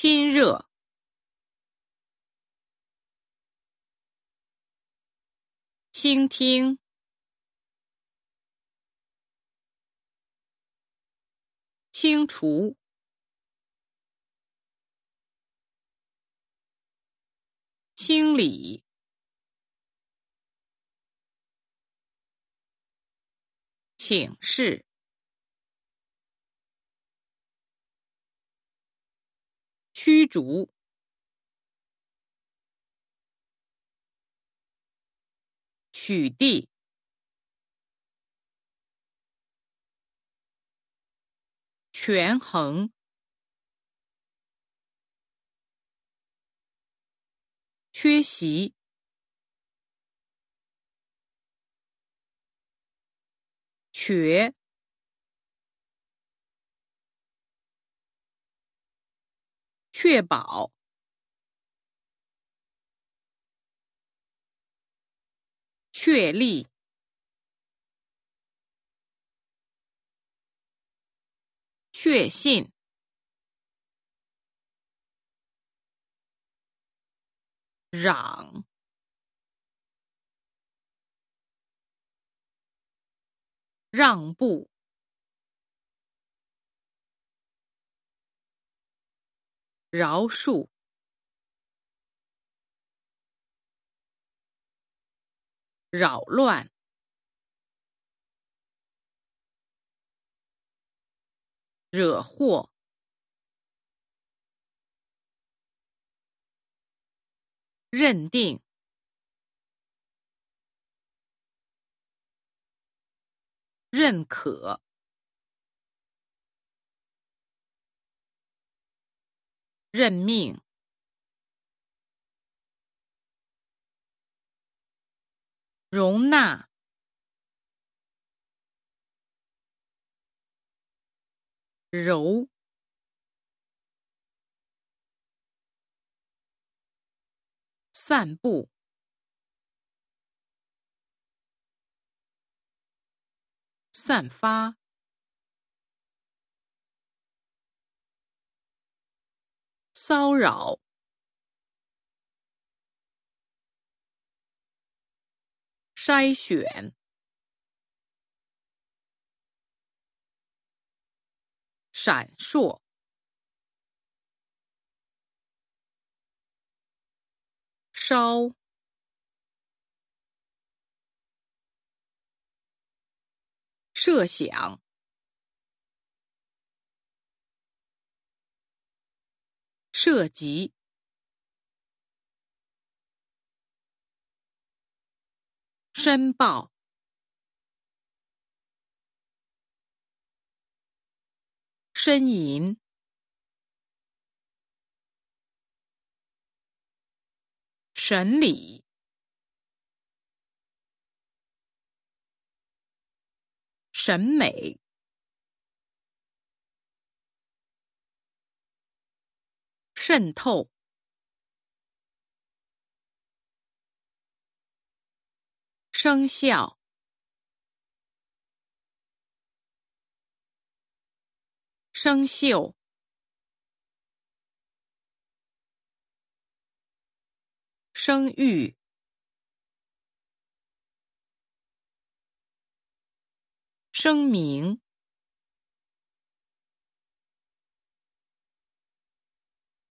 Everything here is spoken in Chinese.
亲热，倾听，清除，清理，请示。驱逐，取缔，权衡，缺席，瘸。确保，确立，确信，嚷，让步。饶恕，扰乱，惹祸，认定，认可。任命，容纳，柔，散步，散发。骚扰，筛选，闪烁，烧，设想。涉及，申报，呻吟，审理，审美。渗透，生效，生锈，生育，声明。